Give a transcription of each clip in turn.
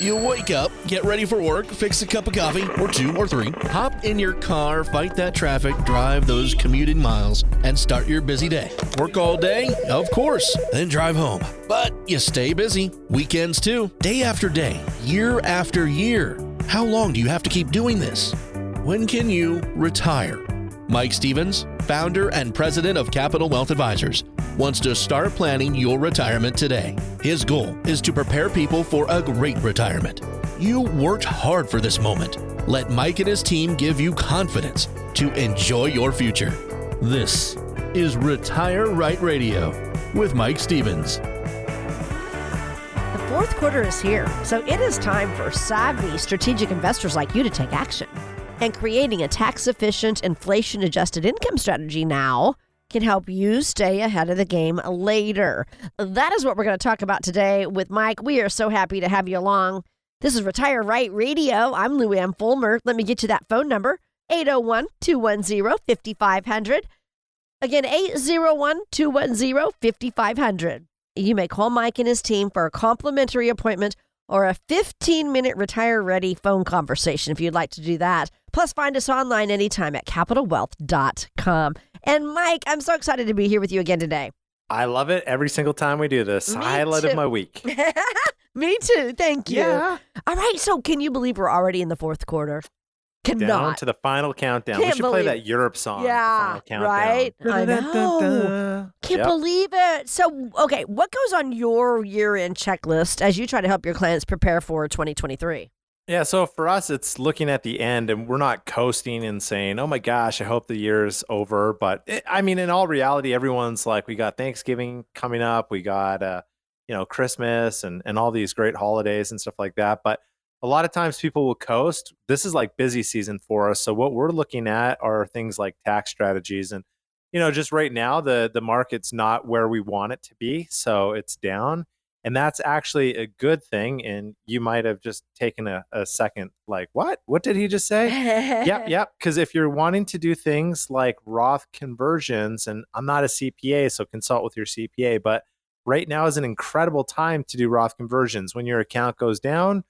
You wake up, get ready for work, fix a cup of coffee, or two or three, hop in your car, fight that traffic, drive those commuting miles, and start your busy day. Work all day? Of course, then drive home. But you stay busy. Weekends too, day after day, year after year. How long do you have to keep doing this? When can you retire? Mike Stevens, founder and president of Capital Wealth Advisors, wants to start planning your retirement today. His goal is to prepare people for a great retirement. You worked hard for this moment. Let Mike and his team give you confidence to enjoy your future. This is Retire Right Radio with Mike Stevens. The fourth quarter is here, so it is time for savvy strategic investors like you to take action. And creating a tax efficient, inflation adjusted income strategy now can help you stay ahead of the game later. That is what we're going to talk about today with Mike. We are so happy to have you along. This is Retire Right Radio. I'm Lou Ann Fulmer. Let me get you that phone number 801 210 5500. Again, 801 210 5500. You may call Mike and his team for a complimentary appointment or a 15 minute retire ready phone conversation if you'd like to do that. Plus, find us online anytime at capitalwealth.com. And Mike, I'm so excited to be here with you again today. I love it every single time we do this. Me Highlight too. of my week. Me too. Thank you. Yeah. All right. So, can you believe we're already in the fourth quarter? Down Cannot. to the final countdown. we Can't should play that Europe song. Yeah, final countdown. right? I Da-da-da-da-da. Can't Yep. believe it. So, okay, what goes on your year end checklist as you try to help your clients prepare for 2023? Yeah, so for us, it's looking at the end, and we're not coasting and saying, "Oh my gosh, I hope the year's over." But it, I mean, in all reality, everyone's like, "We got Thanksgiving coming up, we got uh, you know Christmas, and and all these great holidays and stuff like that." But a lot of times, people will coast. This is like busy season for us, so what we're looking at are things like tax strategies, and you know, just right now, the the market's not where we want it to be, so it's down and that's actually a good thing and you might have just taken a, a second like what? What did he just say? Yep yep because if you're wanting to do things like roth conversions and i'm not a cpa so consult with your cpa but right now is an incredible time to do roth conversions. When your account goes down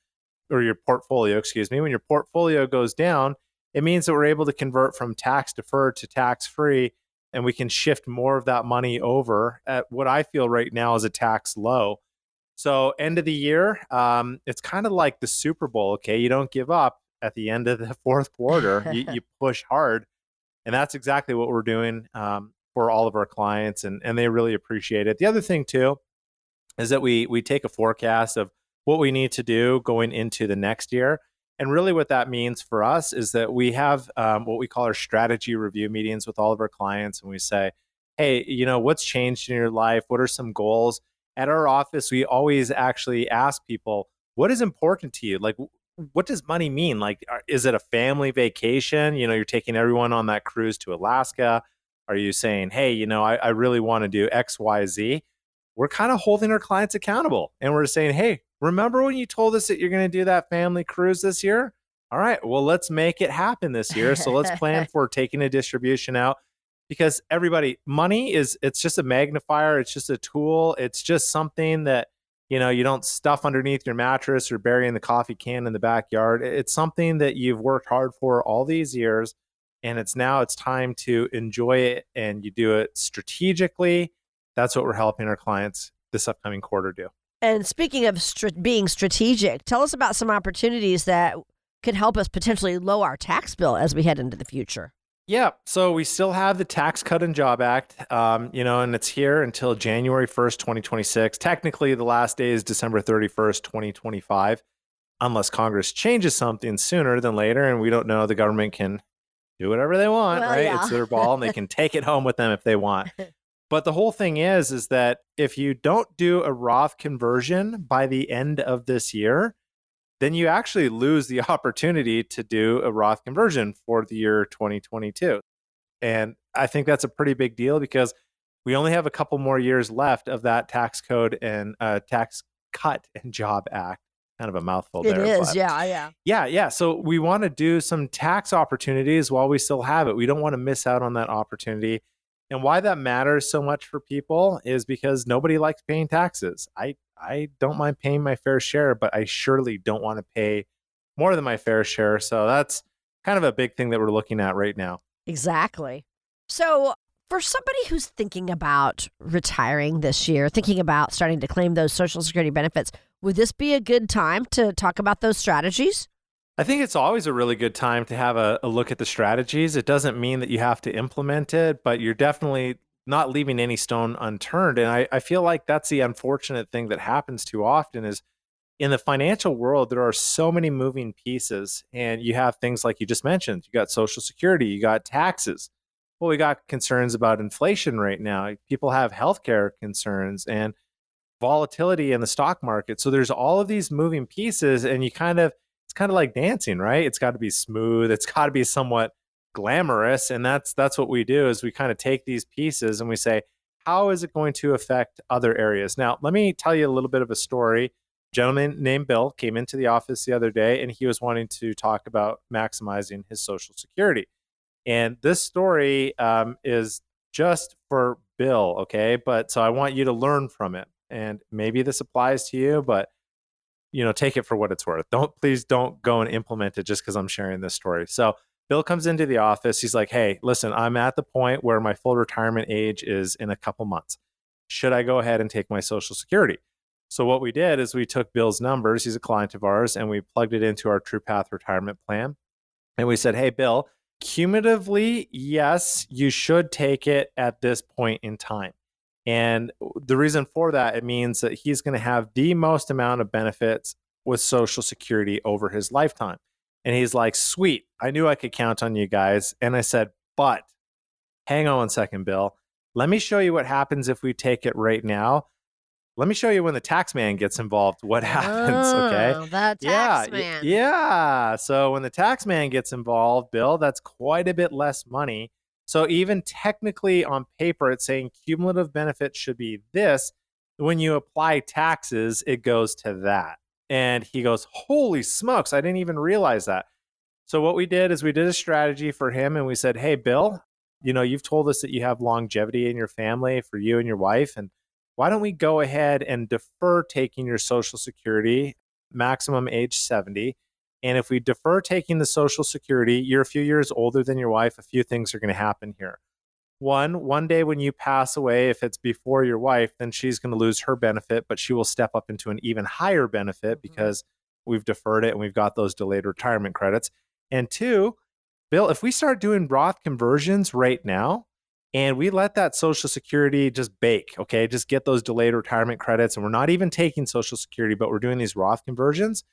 or your portfolio excuse me when your portfolio goes down it means that we're able to convert from tax deferred to tax free and we can shift more of that money over at what i feel right now is a tax low so end of the year, um, it's kind of like the Super Bowl. Okay, you don't give up at the end of the fourth quarter. you, you push hard, and that's exactly what we're doing um, for all of our clients, and and they really appreciate it. The other thing too is that we we take a forecast of what we need to do going into the next year. And really, what that means for us is that we have um, what we call our strategy review meetings with all of our clients, and we say, "Hey, you know, what's changed in your life? What are some goals?" At our office, we always actually ask people, what is important to you? Like, what does money mean? Like, is it a family vacation? You know, you're taking everyone on that cruise to Alaska. Are you saying, hey, you know, I, I really want to do X, Y, Z? We're kind of holding our clients accountable and we're saying, hey, remember when you told us that you're going to do that family cruise this year? All right, well, let's make it happen this year. So let's plan for taking a distribution out because everybody money is it's just a magnifier it's just a tool it's just something that you know you don't stuff underneath your mattress or bury in the coffee can in the backyard. It's something that you've worked hard for all these years and it's now it's time to enjoy it and you do it strategically. That's what we're helping our clients this upcoming quarter do. And speaking of being strategic, tell us about some opportunities that could help us potentially lower our tax bill as we head into the future. Yeah, so we still have the Tax Cut and Job Act, um, you know, and it's here until January 1st, 2026. Technically, the last day is December 31st, 2025, unless Congress changes something sooner than later. And we don't know, the government can do whatever they want, Well, right? yeah. It's their ball and they can take it home with them if they want. But the whole thing is, is that if you don't do a Roth conversion by the end of this year, then you actually lose the opportunity to do a Roth conversion for the year 2022. And I think that's a pretty big deal because we only have a couple more years left of that tax code and uh, tax cut and job act. Kind of a mouthful It there. is, but- yeah, yeah. yeah, yeah. So we want to do some tax opportunities while we still have it. We don't want to miss out on that opportunity. And why that matters so much for people is because nobody likes paying taxes. I I don't mind paying my fair share, but I surely don't want to pay more than my fair share. So that's kind of a big thing that we're looking at right now. Exactly. So, for somebody who's thinking about retiring this year, thinking about starting to claim those Social Security benefits, would this be a good time to talk about those strategies? I think it's always a really good time to have a, a, look at the strategies. It doesn't mean that you have to implement it, but you're definitely not leaving any stone unturned. And I, I feel like that's the unfortunate thing that happens too often is in the financial world, there are so many moving pieces. And you have things like you just mentioned, you got social security, you got taxes. Well, we got concerns about inflation right now. People have healthcare concerns and volatility in the stock market. So there's all of these moving pieces, and you kind of it's kind of like dancing, right? It's got to be smooth. It's got to be somewhat glamorous, and that's that's what we do is we kind of take these pieces and we say, how is it going to affect other areas? Now, let me tell you a little bit of a story. A gentleman named Bill came into the office the other day, and he was wanting to talk about maximizing his Social Security. And this story um, is just for Bill, okay? But so I want you to learn from it, and maybe this applies to you, but you know, take it for what it's worth. Don't please don't go and implement it just because I'm sharing this story. So Bill comes into the office. He's like, "Hey, listen, I'm at the point where my full retirement age is in a couple months. Should I go ahead and take my Social Security?" So what we did is we took Bill's numbers. He's a client of ours, and we plugged it into our TruePath retirement plan. And we said, "Hey, Bill, cumulatively, yes, you should take it at this point in time." And the reason for that, it means that he's going to have the most amount of benefits with Social Security over his lifetime. And he's like, sweet, I knew I could count on you guys. And I said, but hang on one second, Bill. Let me show you what happens if we take it right now. Let me show you when the tax man gets involved, what happens. Oh, okay. The tax yeah, man. yeah. So when the tax man gets involved, Bill, that's quite a bit less money so even technically on paper, it's saying cumulative benefit should be this. When you apply taxes, it goes to that. And he goes, Holy smokes, I didn't even realize that. So what we did is we did a strategy for him and we said, Hey, Bill, you know, you've told us that you have longevity in your family for you and your wife. And why don't we go ahead and defer taking your Social Security, maximum age 70? And if we defer taking the Social Security, you're a few years older than your wife, a few things are going to happen here. One, one day when you pass away, if it's before your wife, then she's going to lose her benefit, but she will step up into an even higher benefit mm-hmm. because we've deferred it and we've got those delayed retirement credits. And two, Bill, if we start doing Roth conversions right now, and we let that social security just bake okay just get those delayed retirement credits and we're not even taking social security but we're doing these roth conversions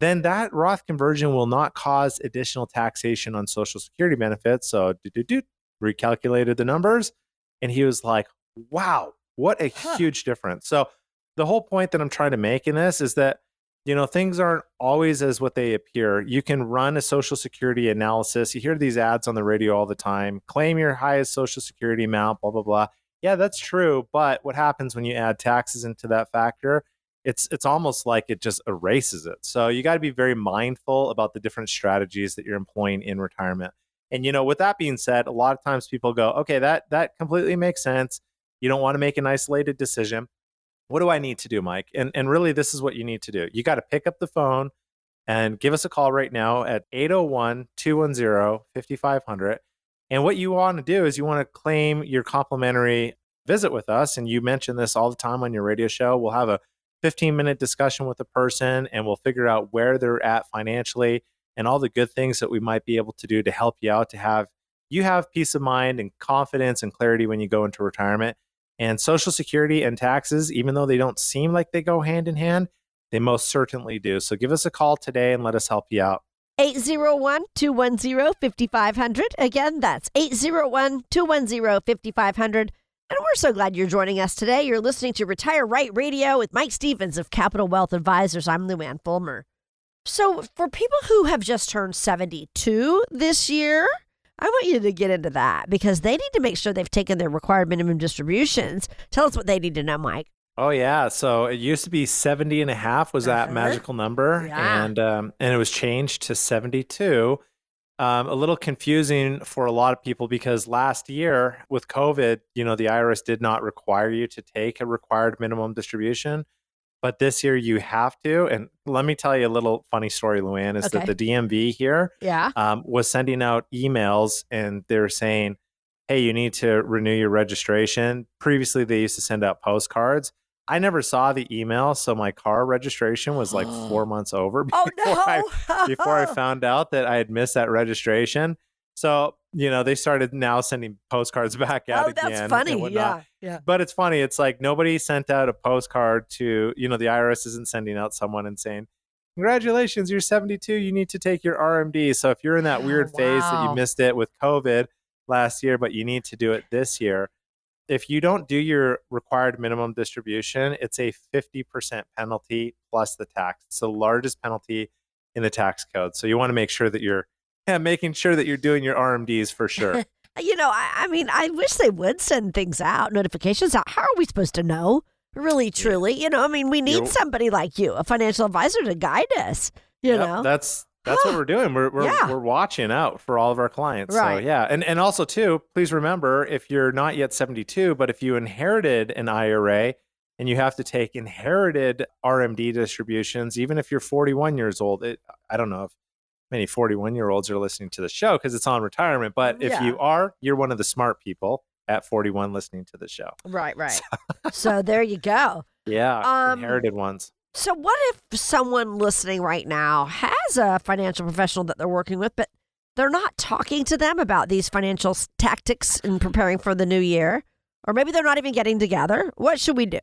then that Roth conversion will not cause additional taxation on Social Security benefits. So, recalculated the numbers, and he was like, "Wow, what a huh. huge difference!" So, the whole point that I'm trying to make in this is that you know things aren't always as what they appear. You can run a Social Security analysis. You hear these ads on the radio all the time: claim your highest Social Security amount, blah blah blah. Yeah, that's true. But what happens when you add taxes into that factor? it's it's almost like it just erases it. So you got to be very mindful about the different strategies that you're employing in retirement. And you know, with that being said, a lot of times people go, "Okay, that that completely makes sense. You don't want to make an isolated decision. What do I need to do, Mike?" And and really this is what you need to do. You got to pick up the phone and give us a call right now at 801-210-5500. And what you want to do is you want to claim your complimentary visit with us and you mention this all the time on your radio show. We'll have a 15 minute discussion with a person and we'll figure out where they're at financially and all the good things that we might be able to do to help you out to have you have peace of mind and confidence and clarity when you go into retirement and social security and taxes even though they don't seem like they go hand in hand they most certainly do so give us a call today and let us help you out 801 210 5500. Again, that's 801 210 5500. And we're so glad you're joining us today. You're listening to Retire Right Radio with Mike Stevens of Capital Wealth Advisors. I'm Luann Fulmer. So, for people who have just turned 72 this year, I want you to get into that because they need to make sure they've taken their required minimum distributions. Tell us what they need to know, Mike. Oh yeah, so it used to be 70 and a half was that uh-huh. magical number yeah. and um, and it was changed to 72 um, a little confusing for a lot of people because last year with COVID, you know, the IRS did not require you to take a required minimum distribution, but this year you have to. And let me tell you a little funny story, Luann, is Okay. that the DMV here Yeah. um, was sending out emails and they're saying, hey, you need to renew your registration. Previously, they used to send out postcards. I never saw the email, so my car registration was like four months over Oh before I before I found out that I had missed that registration. So, you know, they started now sending postcards back out oh, again. that's funny. Yeah. Yeah. But it's funny. It's like nobody sent out a postcard to, you know, the IRS isn't sending out someone and saying, Congratulations, you're 72. You need to take your RMD. So if you're in that Oh, weird phase that you missed it with COVID last year, but you need to do it this year, if you don't do your required minimum distribution, it's a 50% penalty plus the tax. It's the largest penalty in the tax code. So you want to make sure that you're yeah, making sure that you're doing your RMDs for sure. You know, I, I mean, I wish they would send things out, notifications out. How are we supposed to know? Really, truly, you know, I mean, we need You're- somebody like you, a financial advisor, to guide us. You Yep, know, that's that's what we're doing. We're we're, Yeah. we're watching out for all of our clients. Right. So yeah, and and also too, please remember if you're not yet 72, but if you inherited an IRA and you have to take inherited RMD distributions, even if you're 41 years old, it, I don't know if many 41 year olds are listening to the show because it's on retirement, but if Yeah. you are, you're one of the smart people at 41 listening to the show. right, right. so there you go. Yeah, Um, inherited ones. So, what if someone listening right now has a financial professional that they're working with, but they're not talking to them about these financial tactics in preparing for the new year? Or maybe they're not even getting together. What should we do?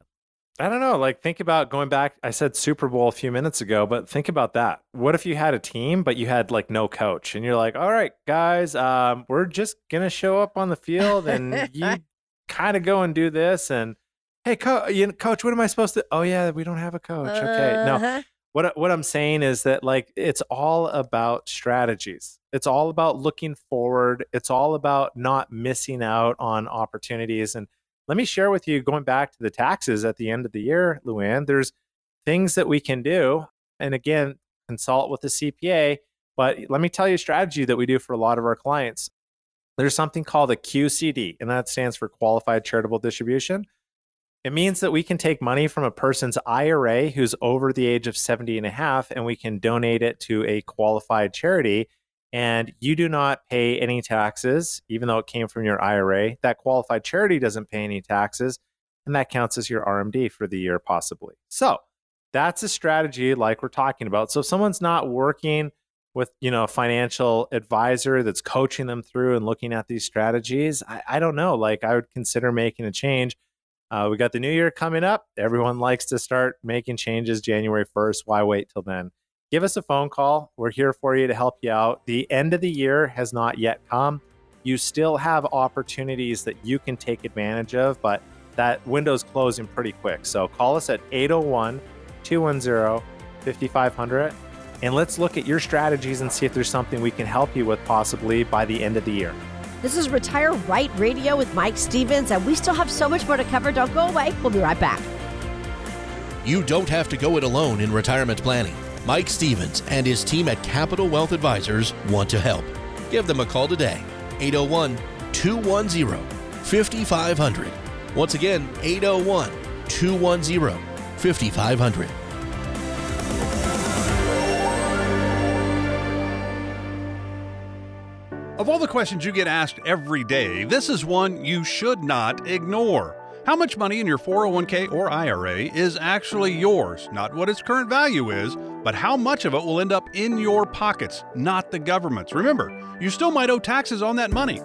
I don't know. Like, think about going back. I said Super Bowl a few minutes ago, but think about that. What if you had a team, but you had like no coach, and you're like, "All right, guys, um, we're just gonna show up on the field, and you kind of go and do this." And hey, co- you know, coach, what am I supposed to? Oh yeah, we don't have a coach. Okay, no. Uh-huh. What what I'm saying is that like it's all about strategies. It's all about looking forward. It's all about not missing out on opportunities. And let me share with you going back to the taxes at the end of the year, Luann, there's things that we can do. And again, consult with the CPA. But let me tell you a strategy that we do for a lot of our clients. There's something called a QCD, and that stands for Qualified Charitable Distribution. It means that we can take money from a person's IRA who's over the age of 70 and a half, and we can donate it to a qualified charity. And you do not pay any taxes, even though it came from your IRA. That qualified charity doesn't pay any taxes, and that counts as your RMD for the year, possibly. So that's a strategy like we're talking about. So if someone's not working with you know a financial advisor that's coaching them through and looking at these strategies, I, I don't know. Like I would consider making a change. Uh, we got the new year coming up. Everyone likes to start making changes January 1st. Why wait till then? Give us a phone call. We're here for you to help you out. The end of the year has not yet come. You still have opportunities that you can take advantage of, but that window's closing pretty quick. So call us at 801 210 5500 and let's look at your strategies and see if there's something we can help you with possibly by the end of the year. This is Retire Right Radio with Mike Stevens, and we still have so much more to cover. Don't go away. We'll be right back. You don't have to go it alone in retirement planning. Mike Stevens and his team at Capital Wealth Advisors want to help. Give them a call today, 801 210 5500. Once again, 801 210 5500. Of all the questions you get asked every day, this is one you should not ignore. How much money in your 401k or IRA is actually yours? Not what its current value is, but how much of it will end up in your pockets, not the government's. Remember, you still might owe taxes on that money.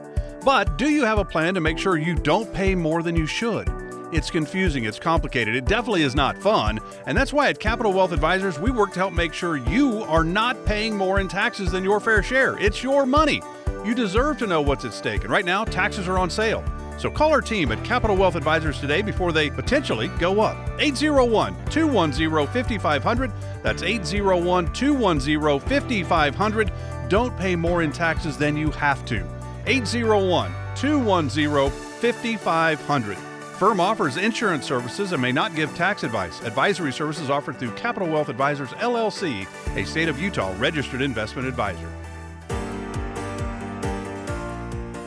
But do you have a plan to make sure you don't pay more than you should? It's confusing, it's complicated, it definitely is not fun, and that's why at Capital Wealth Advisors we work to help make sure you are not paying more in taxes than your fair share. It's your money. You deserve to know what's at stake, and right now taxes are on sale. So call our team at Capital Wealth Advisors today before they potentially go up. 801 210 5500. That's 801 210 5500. Don't pay more in taxes than you have to. 801 210 5500. Firm offers insurance services and may not give tax advice. Advisory services offered through Capital Wealth Advisors LLC, a state of Utah registered investment advisor.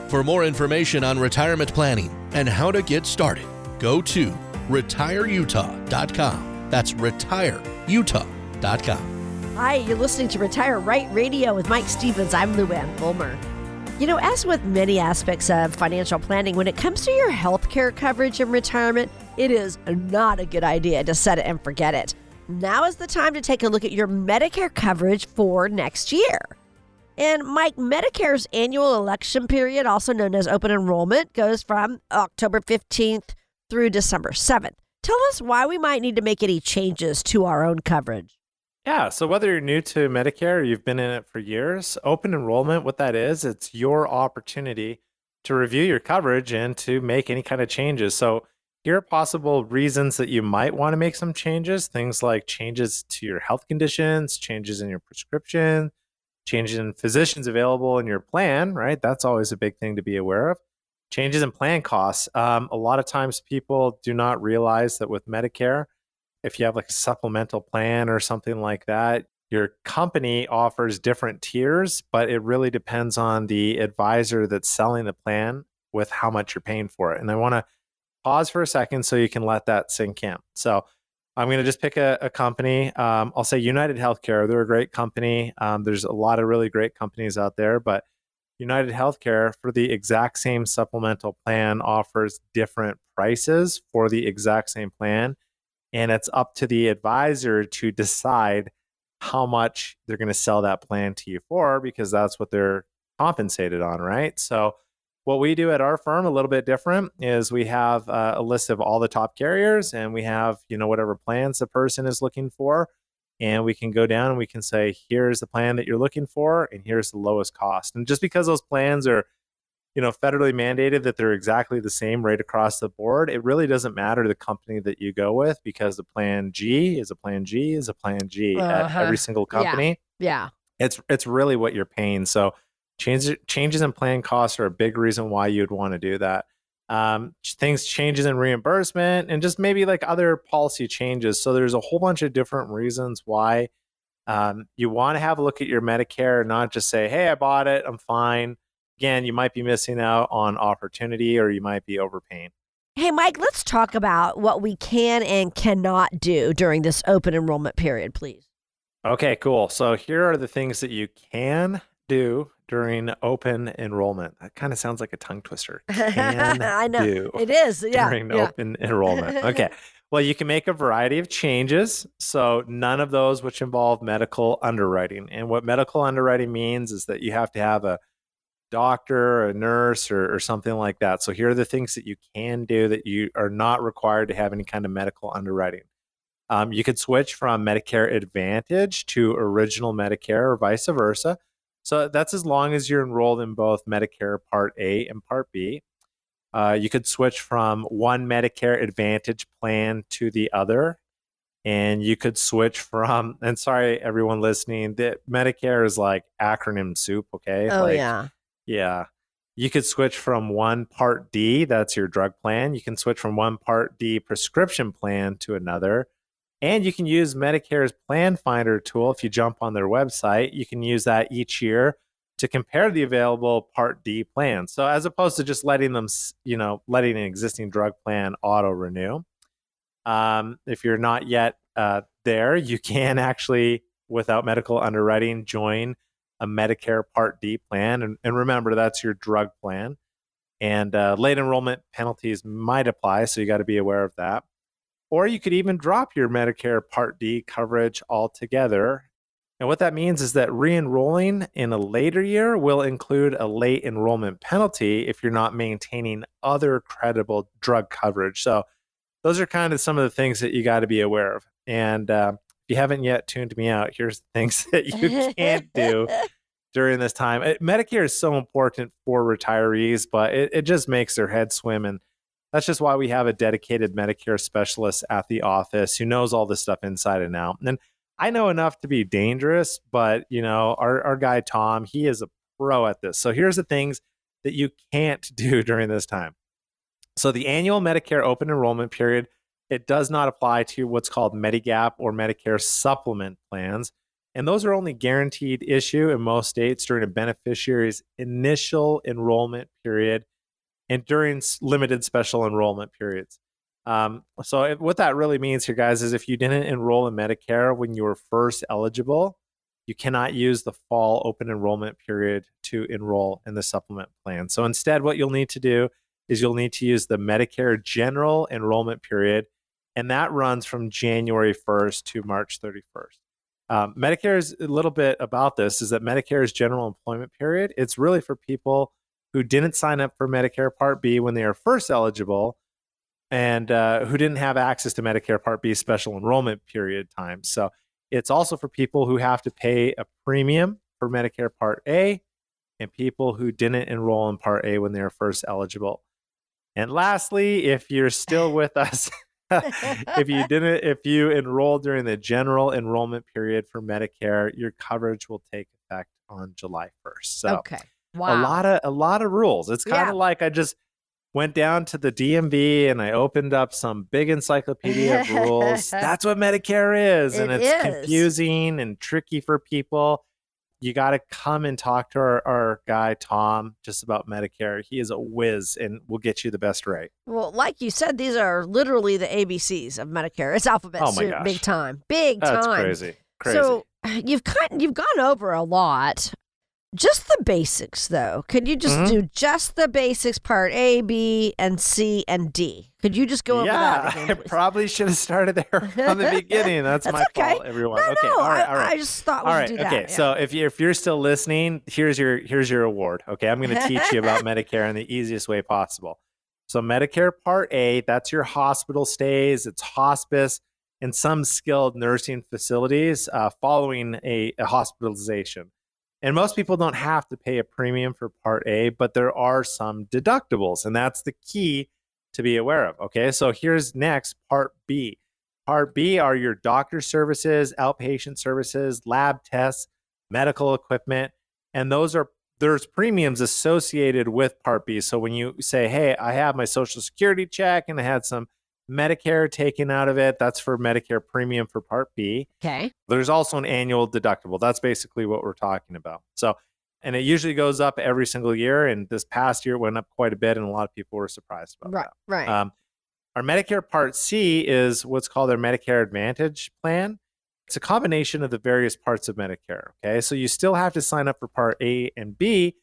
For more information on retirement planning and how to get started, go to retireutah.com. That's retireutah.com. Hi, you're listening to Retire Right Radio with Mike Stevens. I'm Lou Ann Fulmer. You know, as with many aspects of financial planning, when it comes to your health care coverage in retirement, it is not a good idea to set it and forget it. Now is the time to take a look at your Medicare coverage for next year. And Mike, Medicare's annual election period, also known as open enrollment, goes from October 15th through December 7th. Tell us why we might need to make any changes to our own coverage. Yeah. So whether you're new to Medicare or you've been in it for years, open enrollment, what that is, it's your opportunity to review your coverage and to make any kind of changes. So here are possible reasons that you might want to make some changes. Things like changes to your health conditions, changes in your prescription, changes in physicians available in your plan, right? That's always a big thing to be aware of. Changes in plan costs. Um, a lot of times people do not realize that with Medicare, if you have like a supplemental plan or something like that, your company offers different tiers, but it really depends on the advisor that's selling the plan with how much you're paying for it. And I want to pause for a second so you can let that sink in. So I'm going to just pick a, a company. Um, I'll say United Healthcare. They're a great company. Um, there's a lot of really great companies out there, but United Healthcare for the exact same supplemental plan offers different prices for the exact same plan. And it's up to the advisor to decide how much they're going to sell that plan to you for because that's what they're compensated on, right? So what we do at our firm a little bit different is we have uh, a list of all the top carriers and we have you know whatever plans the person is looking for. And we can go down and we can say here's the plan that you're looking for and here's the lowest cost. And just because those plans are you know federally mandated that they're exactly the same right across the board it really doesn't matter the company that you go with because the plan g is a plan g is a plan g uh-huh. at every single company. Yeah. yeah. It's it's really what you're paying. So Changes changes in plan costs are a big reason why you'd want to do that. Um, things changes in reimbursement and just maybe like other policy changes. So there's a whole bunch of different reasons why um, you want to have a look at your Medicare, not just say, "Hey, I bought it, I'm fine." Again, you might be missing out on opportunity, or you might be overpaying. Hey, Mike, let's talk about what we can and cannot do during this open enrollment period, please. Okay, cool. So here are the things that you can do during open enrollment. That kind of sounds like a tongue twister. I know. It is. Yeah. During yeah. open enrollment. Okay. Well, you can make a variety of changes. So, none of those which involve medical underwriting. And what medical underwriting means is that you have to have a doctor, a nurse, or, or something like that. So, here are the things that you can do that you are not required to have any kind of medical underwriting. Um, you could switch from Medicare Advantage to Original Medicare or vice versa. So that's as long as you're enrolled in both Medicare Part A and Part B. Uh, you could switch from one Medicare Advantage plan to the other. And you could switch from, and sorry, everyone listening, that Medicare is like acronym soup, okay? Oh, like, yeah. Yeah. You could switch from one Part D, that's your drug plan. You can switch from one Part D prescription plan to another. And you can use Medicare's Plan Finder tool if you jump on their website. You can use that each year to compare the available Part D plans. So as opposed to just letting them, you know, letting an existing drug plan auto renew. Um, if you're not yet uh, there, you can actually, without medical underwriting, join a Medicare Part D plan. And, and remember, that's your drug plan. And uh, late enrollment penalties might apply, so you got to be aware of that. Or you could even drop your Medicare Part D coverage altogether. And what that means is that re enrolling in a later year will include a late enrollment penalty if you're not maintaining other credible drug coverage. So, those are kind of some of the things that you got to be aware of. And uh, if you haven't yet tuned me out, here's the things that you can't do during this time. Medicare is so important for retirees, but it, it just makes their head swim. And that's just why we have a dedicated Medicare specialist at the office who knows all this stuff inside and out. And I know enough to be dangerous, but you know, our, our guy Tom, he is a pro at this. So here's the things that you can't do during this time. So the annual Medicare open enrollment period, it does not apply to what's called Medigap or Medicare supplement plans. And those are only guaranteed issue in most states during a beneficiary's initial enrollment period and during limited special enrollment periods. Um, so, it, what that really means here, guys, is if you didn't enroll in Medicare when you were first eligible, you cannot use the fall open enrollment period to enroll in the supplement plan. So, instead, what you'll need to do is you'll need to use the Medicare general enrollment period, and that runs from January 1st to March 31st. Um, Medicare is a little bit about this is that Medicare's general employment period, it's really for people who didn't sign up for Medicare Part B when they are first eligible and uh, who didn't have access to Medicare Part B special enrollment period time. So it's also for people who have to pay a premium for Medicare Part A and people who didn't enroll in Part A when they were first eligible. And lastly, if you're still with us, if you didn't, if you enrolled during the general enrollment period for Medicare, your coverage will take effect on July 1st. So okay. Wow. a lot of a lot of rules. It's kind Yeah. of like I just went down to the DMV and I opened up some big encyclopedia of rules. That's what Medicare is, and it's is. confusing and tricky for people. You got to come and talk to our, our guy Tom just about Medicare. He is a whiz, and we'll get you the best rate. Well, like you said, these are literally the ABCs of Medicare. It's alphabet Oh my soup, gosh. big time, big That's time. crazy, crazy. So you've kind you've gone over a lot. Just the basics, though. Could you just Mhm. do just the basics part A, B, and C, and D? Could you just go over yeah, that? again, I probably should have started there from the beginning. That's, That's my okay. fault, everyone. No, okay, no, all right, I, all right. I just thought All right. do that. Okay. yeah. So if you if you're still listening, here's your here's your award. Okay. I'm going to teach you about Medicare in the easiest way possible. So Medicare Part A, that's your hospital stays, it's hospice, and some skilled nursing facilities uh, following a, a hospitalization. And most people don't have to pay a premium for Part A, but there are some deductibles, and that's the key to be aware of. Okay. So here's next Part B. Part B are your doctor services, outpatient services, lab tests, medical equipment, and those are there's premiums associated with Part B. So when you say, "Hey, I have my Social Security check and I had some Medicare taken out of it," that's for Medicare premium for Part B. okay. There's also an annual deductible. That's basically what we're talking about. So, and it usually goes up every single year. And this past year it went up quite a bit, and a lot of people were surprised about Right. that. Right. Um, our Medicare Part C is what's called our Medicare Advantage plan. It's a combination of the various parts of Medicare. Okay. So you still have to sign up for Part A and B,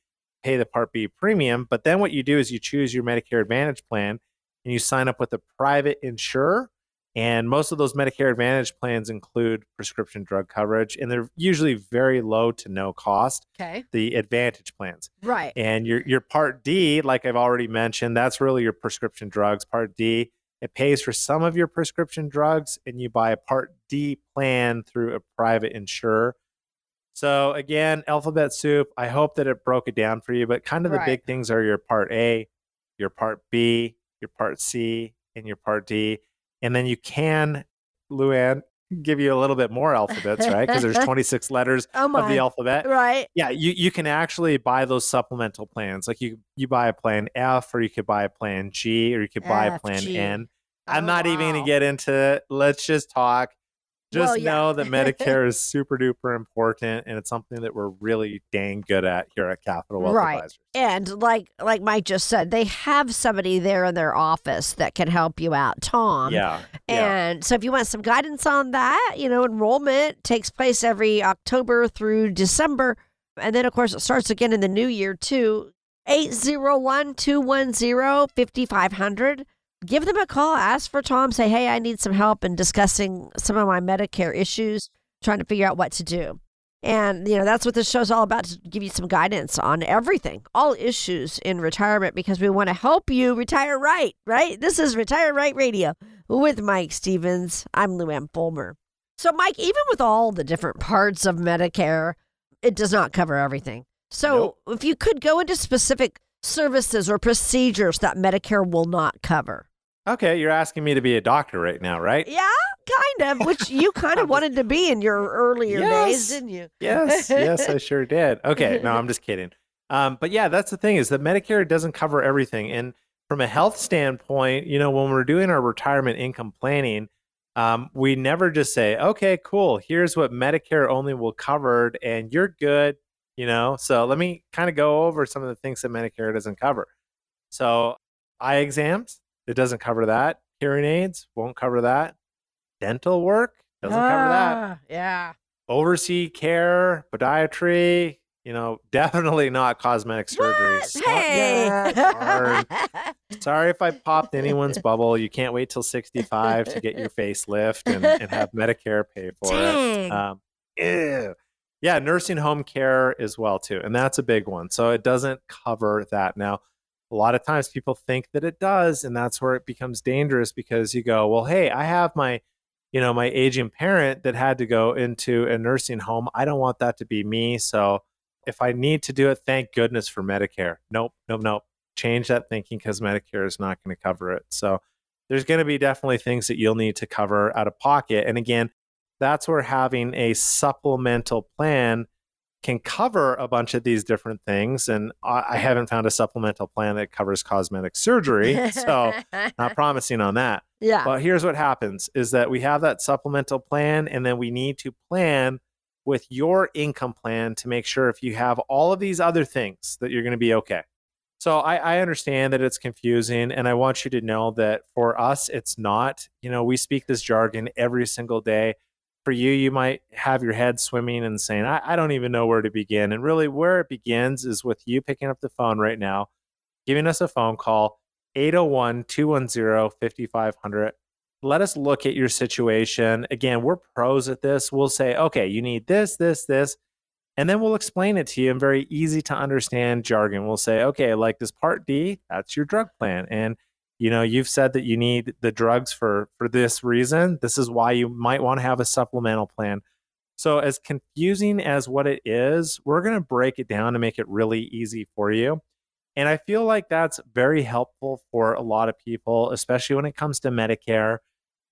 pay the Part B premium. But then what you do is you choose your Medicare Advantage plan and you sign up with a private insurer. And most of those Medicare Advantage plans include prescription drug coverage, and they're usually very low to no cost, okay. the Advantage plans. Right. And your your Part D, like I've already mentioned, that's really your prescription drugs. Part D, it pays for some of your prescription drugs, and you buy a Part D plan through a private insurer. So again, alphabet soup. I hope that it broke it down for you, but kind of the Right. big things are your Part A, your Part B, your Part C, and your Part D. And then you can, Luann, give you a little bit more alphabets, right? Because there's 26 letters oh of the alphabet right. yeah you, you can actually buy those supplemental plans like you you buy a plan f or you could buy a plan g or you could buy a plan G. n i'm Oh, not even going to get into it let's just talk just Well, yeah. know that medicare is super duper important and it's something that we're really dang good at here at capital wealth Right. advisors And like like Mike just said, they have somebody there in their office that can help you out, Tom. yeah yeah And so if you want some guidance on that, you know, enrollment takes place every October through December. And then, of course, it starts again in the new year, too. 801 210 5500. Give them a call. Ask for Tom. Say, hey, I need some help in discussing some of my Medicare issues, trying to figure out what to do. And, you know, that's what this show's all about to give you some guidance on everything, all issues in retirement, because we want to help you retire right, right? This is Retire Right Radio with Mike Stevens. I'm Luann Fulmer. So, Mike, even with all the different parts of Medicare, it does not cover everything. So, if you could go into specific services or procedures that Medicare will not cover. Okay you're asking me to be a doctor right now right Yeah, kind of, which you kind of wanted to be in your earlier days, didn't you? yes yes i sure did okay no i'm just kidding um, but yeah that's the thing is that medicare doesn't cover everything and from a health standpoint you know when we're doing our retirement income planning um, we never just say, okay, cool, here's what Medicare only will cover, and you're good, you know? So let me kind of go over some of the things that Medicare doesn't cover. So, eye exams, it doesn't cover that. Hearing aids won't cover that. Dental work doesn't cover that. Ah, Yeah. Oversee care, podiatry, you know, definitely not cosmetic surgery. Hey. Darn. Sorry if I popped anyone's bubble. You can't wait till 65 to get your facelift and, and have Medicare pay for Dang. it. Um, ew. Yeah, nursing home care as well too, and that's a big one. So it doesn't cover that. Now, a lot of times people think that it does, and that's where it becomes dangerous because you go, well, hey, I have my, you know, my aging parent that had to go into a nursing home. I don't want that to be me. So if I need to do it, thank goodness for Medicare. Nope, nope, nope. Change that thinking because Medicare is not going to cover it. So there's going to be definitely things that you'll need to cover out of pocket. And again, that's where having a supplemental plan can cover a bunch of these different things. And I, I haven't found a supplemental plan that covers cosmetic surgery. so not promising on that. yeah. But here's what happens is that we have that supplemental plan, and then we need to plan with your income plan to make sure if you have all of these other things that you're going to be okay. So I, I understand that it's confusing, and I want you to know that for us, it's not. You know, we speak this jargon every single day. For you, you might have your head swimming and saying, I, I don't even know where to begin. And really, where it begins is with you picking up the phone right now, giving us a phone call, 801 210 5500. Let us look at your situation. Again, we're pros at this. We'll say, okay, you need this, this, this. And then we'll explain it to you in very easy to understand jargon. We'll say, okay, like this part D, that's your drug plan. And you know, you've said that you need the drugs for for this reason. This is why you might want to have a supplemental plan. So as confusing as what it is, we're going to break it down to make it really easy for you. And I feel like that's very helpful for a lot of people, especially when it comes to Medicare,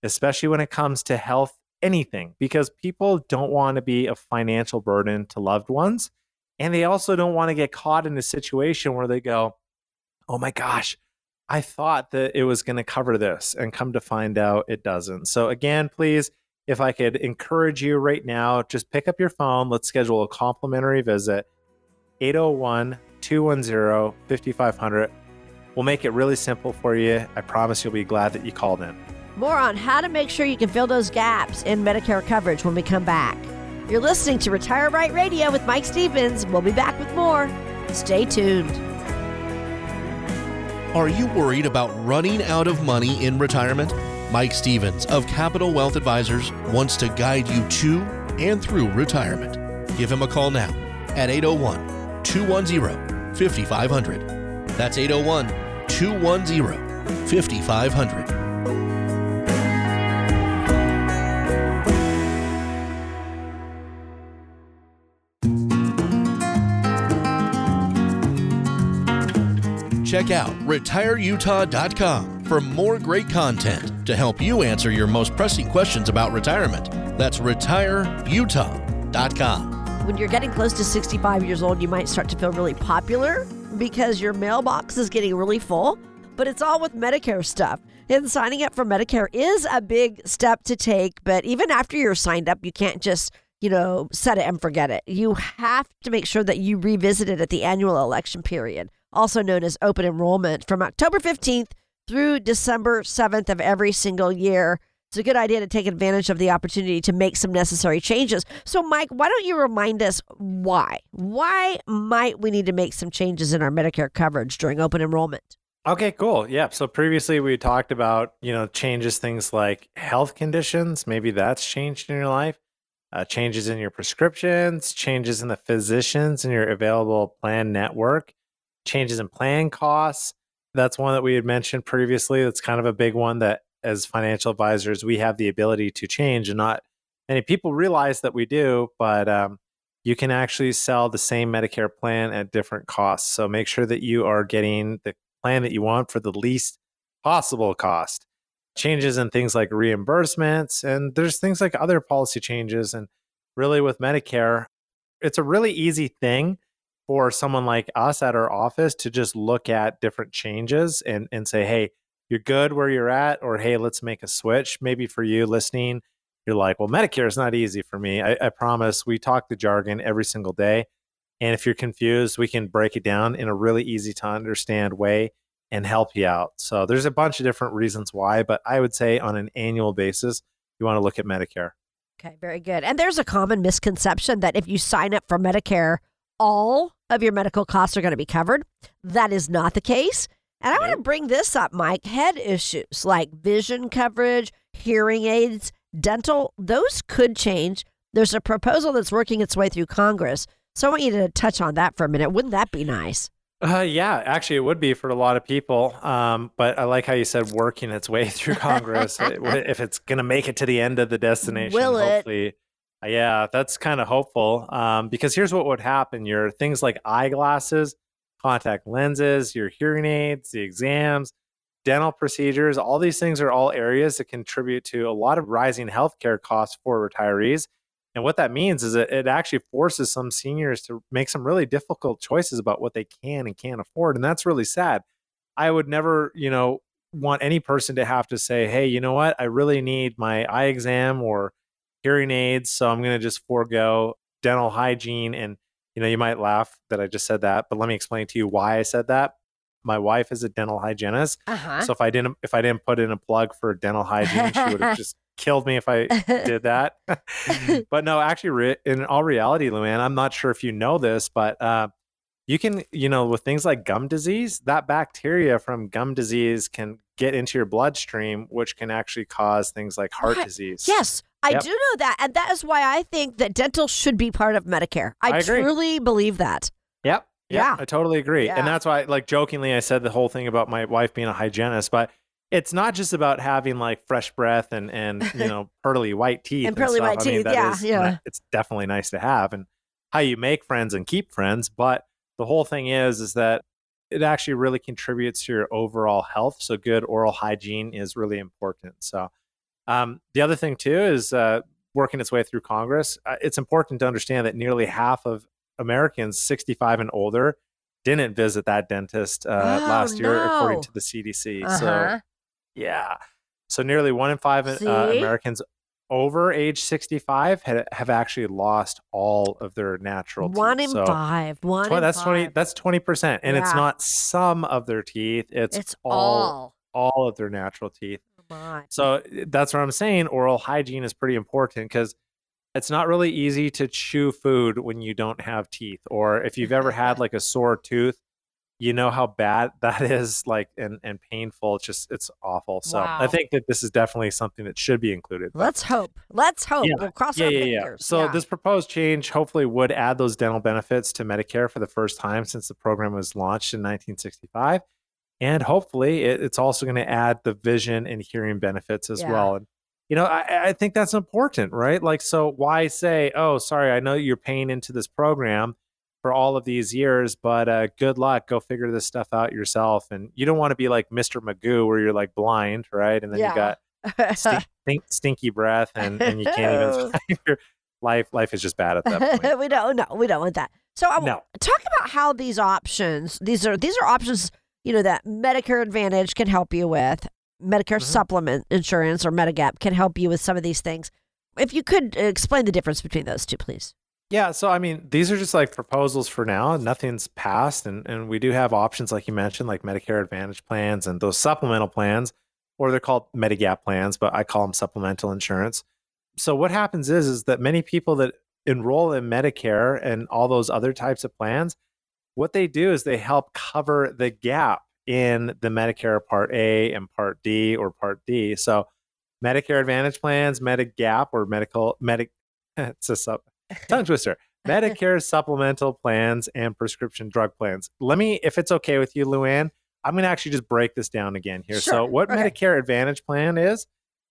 especially when it comes to health, anything, because people don't want to be a financial burden to loved ones. And they also don't want to get caught in a situation where they go, oh my gosh, I thought that it was going to cover this, and come to find out it doesn't. So, again, please, if I could encourage you right now, just pick up your phone. Let's schedule a complimentary visit 801 210 5500. We'll make it really simple for you. I promise you'll be glad that you called in. More on how to make sure you can fill those gaps in Medicare coverage when we come back. You're listening to Retire Right Radio with Mike Stevens. We'll be back with more. Stay tuned. Are you worried about running out of money in retirement? Mike Stevens of Capital Wealth Advisors wants to guide you to and through retirement. Give him a call now at 801 210 5500. That's 801 210 5500. Check out retireutah.com for more great content to help you answer your most pressing questions about retirement. That's retireutah.com. When you're getting close to 65 years old, you might start to feel really popular because your mailbox is getting really full, but it's all with Medicare stuff. And signing up for Medicare is a big step to take, but even after you're signed up, you can't just, you know, set it and forget it. You have to make sure that you revisit it at the annual election period, also known as open enrollment, from October 15th through December 7th of every single year. It's a good idea to take advantage of the opportunity to make some necessary changes. So, Mike, why don't you remind us why? Why might we need to make some changes in our Medicare coverage during open enrollment? Okay, cool. Yeah. So previously we talked about, you know, changes things like health conditions. Maybe that's changed in your life. Uh, changes in your prescriptions, changes in the physicians in your available plan network, changes in plan costs. That's one that we had mentioned previously. That's kind of a big one that as financial advisors, we have the ability to change and not many people realize that we do, but um, you can actually sell the same Medicare plan at different costs. So make sure that you are getting the plan that you want for the least possible cost. Changes in things like reimbursements, and there's things like other policy changes. And really, with Medicare, it's a really easy thing for someone like us at our office to just look at different changes and, and say, hey, you're good where you're at, or hey, let's make a switch. Maybe for you listening, you're like, well, Medicare is not easy for me. I, I promise we talk the jargon every single day. And if you're confused, we can break it down in a really easy to understand way and help you out. So there's a bunch of different reasons why, but I would say on an annual basis, you want to look at Medicare. Okay, very good. And there's a common misconception that if you sign up for Medicare, all of your medical costs are going to be covered. That is not the case. And I want to bring this up, Mike. Head issues like vision coverage, hearing aids, dental, those could change. There's a proposal that's working its way through Congress. So I want you to touch on that for a minute. Wouldn't that be nice? Uh, yeah, actually, it would be for a lot of people. Um, but I like how you said working its way through Congress. if it's going to make it to the end of the destination, Will it? hopefully. Yeah, that's kind of hopeful. Um, because here's what would happen: your things like eyeglasses, contact lenses, your hearing aids, the exams, dental procedures. All these things are all areas that contribute to a lot of rising healthcare costs for retirees. And what that means is that it actually forces some seniors to make some really difficult choices about what they can and can't afford. And that's really sad. I would never, you know, want any person to have to say, hey, you know what? I really need my eye exam or hearing aids. So I'm going to just forego dental hygiene. And, you know, you might laugh that I just said that, but let me explain to you why I said that. My wife is a dental hygienist. Uh huh. So if I didn't if I didn't put in a plug for dental hygiene, she would have just killed me if I did that. but no, actually, re- in all reality, Luann, I'm not sure if you know this, but uh, you can, you know, with things like gum disease, that bacteria from gum disease can get into your bloodstream, which can actually cause things like heart disease. Yes, I Yep. do know that. And that is why I think that dental should be part of Medicare. I, I truly believe that. Yep. Yeah. Yeah, I totally agree. Yeah. And that's why, like, jokingly, I said the whole thing about my wife being a hygienist, but it's not just about having like fresh breath and and you know pearly white teeth And pearly stuff. white I mean, teeth, yeah, is- yeah. It's definitely nice to have, and how you make friends and keep friends. But the whole thing is, is that it actually really contributes to your overall health. So good oral hygiene is really important. So um, the other thing too is uh, working its way through Congress. Uh, it's important to understand that nearly half of Americans 65 and older didn't visit that dentist uh, Oh, last year, no. according to the CDC. So Uh-huh. yeah. So nearly one in five uh, Americans over age 65 had, have actually lost all of their natural teeth. One in So five. One twen- in that's 20 that's 20%. And it's not some of their teeth, it's, It's all all. all of their natural teeth. My. So uh, that's what I'm saying. Oral hygiene is pretty important because it's not really easy to chew food when you don't have teeth. Or if you've ever had like a sore tooth, you know how bad that is, like and and painful. It's just it's awful. So I think that this is definitely something that should be included. But- Let's hope. Let's hope. Yeah. We'll cross yeah, our yeah, yeah. fingers. So Yeah. this proposed change hopefully would add those dental benefits to Medicare for the first time since the program was launched in 1965, and hopefully it, it's also going to add the vision and hearing benefits as Yeah. well. And you know, I, I think that's important, right? Like, so why say, "Oh, sorry, I know you're paying into this program." For all of these years, but uh, good luck. Go figure this stuff out yourself. And you don't want to be like Mr. Magoo, where you're like blind, right? And then Yeah. you got stink, stink, stinky breath and, and you can't even your life life is just bad at that point we don't no, we don't want that. So I no talk about how these options these are these are options you know that medicare advantage can help you with medicare Mhm. supplement insurance or medigap can help you with some of these things. If you could uh, explain the difference between those two please. Yeah so i mean these are just like proposals for now. Nothing's passed and, and we do have options like you mentioned like medicare advantage plans and those supplemental plans or they're called medigap plans but i call them supplemental insurance. So what happens is is that many people that enroll in medicare and all those other types of plans what they do is they help cover the gap in the Medicare Part A and Part D or Part D. So Medicare Advantage plans, Medigap or medical medic it's a sub, tongue twister. Medicare supplemental plans and prescription drug plans. Let me, if it's okay with you, Luann, I'm going to actually just break this down again here. Sure. So, what Okay. Medicare Advantage plan is,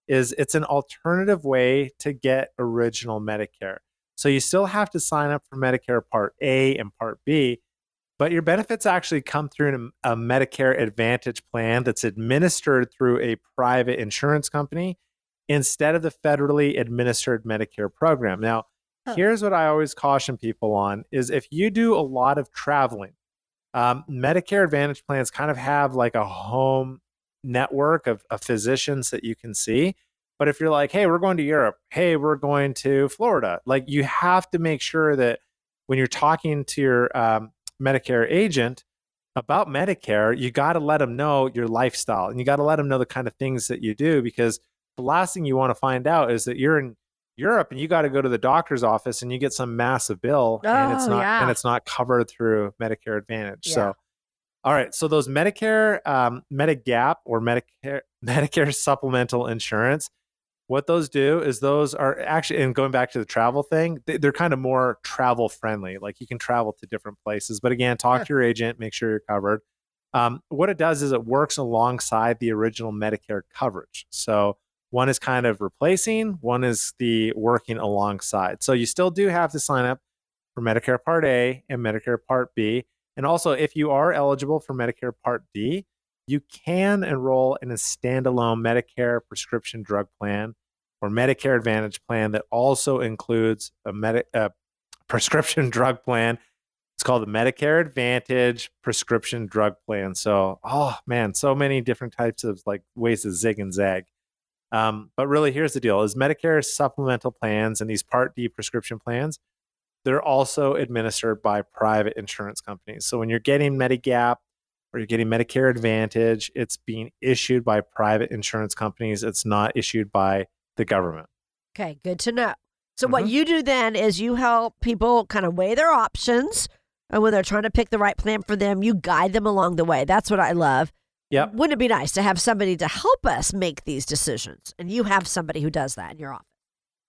is it's an alternative way to get original Medicare. So, you still have to sign up for Medicare Part A and Part B, but your benefits actually come through a, a Medicare Advantage plan that's administered through a private insurance company instead of the federally administered Medicare program. Now, Huh. here's what I always caution people on is if you do a lot of traveling, um, Medicare Advantage plans kind of have like a home network of, of physicians that you can see. But if you're like, hey, we're going to Europe, hey, we're going to Florida, like you have to make sure that when you're talking to your um, Medicare agent about Medicare, you got to let them know your lifestyle and you got to let them know the kind of things that you do because the last thing you want to find out is that you're in Europe and you got to go to the doctor's office and you get some massive bill oh, and it's not yeah. and it's not covered through Medicare Advantage. Yeah. So all right, so those Medicare, um, Medigap or Medicare Medicare supplemental insurance, what those do is those are actually, and going back to the travel thing, they, are kind of more travel friendly. Like you can travel to different places, but again, talk Sure. to your agent, make sure you're covered. Um, what it does is it works alongside the original Medicare coverage. So one is kind of replacing, one is the working alongside. So you still do have to sign up for Medicare Part A and Medicare Part B. And also, if you are eligible for Medicare Part D, you can enroll in a standalone Medicare prescription drug plan or Medicare Advantage plan that also includes a, medi- a prescription drug plan. It's called the Medicare Advantage prescription drug plan. So, oh man, so many different types of like ways to zig and zag. Um, but really, here's the deal: is Medicare supplemental plans and these Part D prescription plans, they're also administered by private insurance companies. So when you're getting Medigap or you're getting Medicare Advantage, it's being issued by private insurance companies. It's not issued by the government. Okay, good to know. So what Mhm. you do then is you help people kind of weigh their options, and when they're trying to pick the right plan for them, you guide them along the way. That's what I love. Yep. Wouldn't it be nice to have somebody to help us make these decisions? And you have somebody who does that in your office.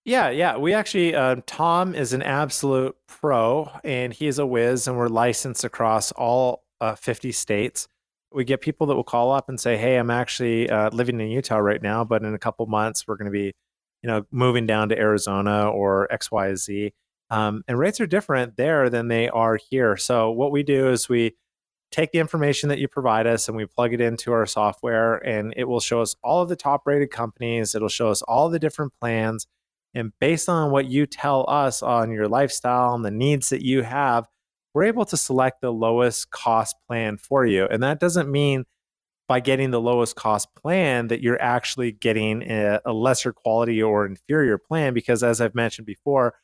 Yeah, yeah. We actually, uh, Tom is an absolute pro and he is a whiz, and we're licensed across all uh, 50 states. We get people that will call up and say, Hey, I'm actually uh, living in Utah right now, but in a couple months, we're going to be, you know, moving down to Arizona or XYZ. Um, and rates are different there than they are here. So, what we do is we take the information that you provide us and we plug it into our software, and it will show us all of the top rated companies. It'll show us all the different plans. And based on what you tell us on your lifestyle and the needs that you have, we're able to select the lowest cost plan for you. And that doesn't mean by getting the lowest cost plan that you're actually getting a, a lesser quality or inferior plan, because as I've mentioned before,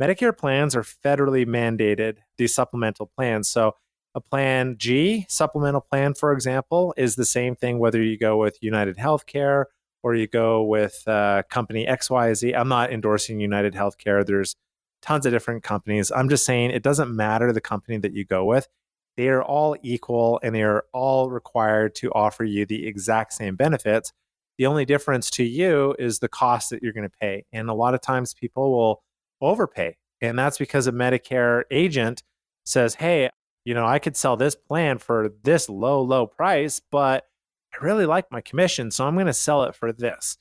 Medicare plans are federally mandated, these supplemental plans. So a plan G, supplemental plan, for example, is the same thing whether you go with United Healthcare or you go with uh, company XYZ. I'm not endorsing United Healthcare. There's tons of different companies. I'm just saying it doesn't matter the company that you go with. They are all equal and they are all required to offer you the exact same benefits. The only difference to you is the cost that you're going to pay. And a lot of times people will overpay. And that's because a Medicare agent says, hey, you know, I could sell this plan for this low, low price, but I really like my commission, so I'm going to sell it for this.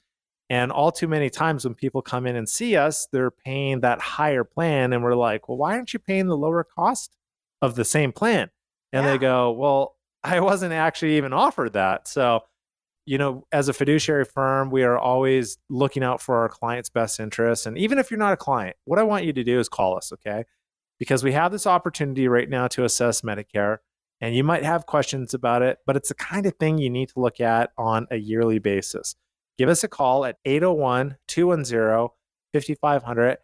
And all too many times when people come in and see us, they're paying that higher plan. And we're like, well, why aren't you paying the lower cost of the same plan? And Yeah. they go, well, I wasn't actually even offered that. So, you know, as a fiduciary firm, we are always looking out for our client's best interests. And even if you're not a client, what I want you to do is call us, okay? Because we have this opportunity right now to assess Medicare and you might have questions about it, but it's the kind of thing you need to look at on a yearly basis. Give us a call at 801 210 5500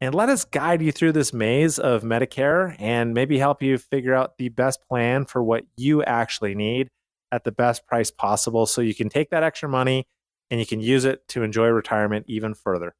and let us guide you through this maze of Medicare and maybe help you figure out the best plan for what you actually need at the best price possible so you can take that extra money and you can use it to enjoy retirement even further.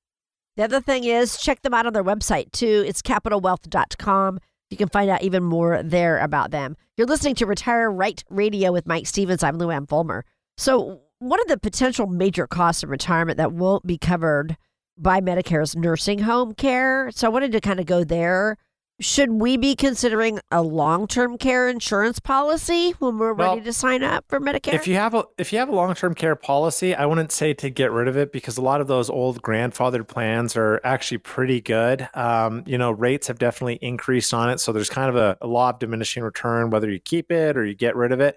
The other thing is check them out on their website too. It's capitalwealth.com. You can find out even more there about them. You're listening to Retire Right Radio with Mike Stevens. I'm Lou Ann Fulmer. So, what are the potential major costs of retirement that won't be covered by Medicare's nursing home care? So, I wanted to kind of go there. Should we be considering a long term care insurance policy when we're Well, ready to sign up for Medicare? If you have a if you have a long term care policy, I wouldn't say to get rid of it because a lot of those old grandfathered plans are actually pretty good. Um, you know, rates have definitely increased on it, so there's kind of a, a law of diminishing return whether you keep it or you get rid of it.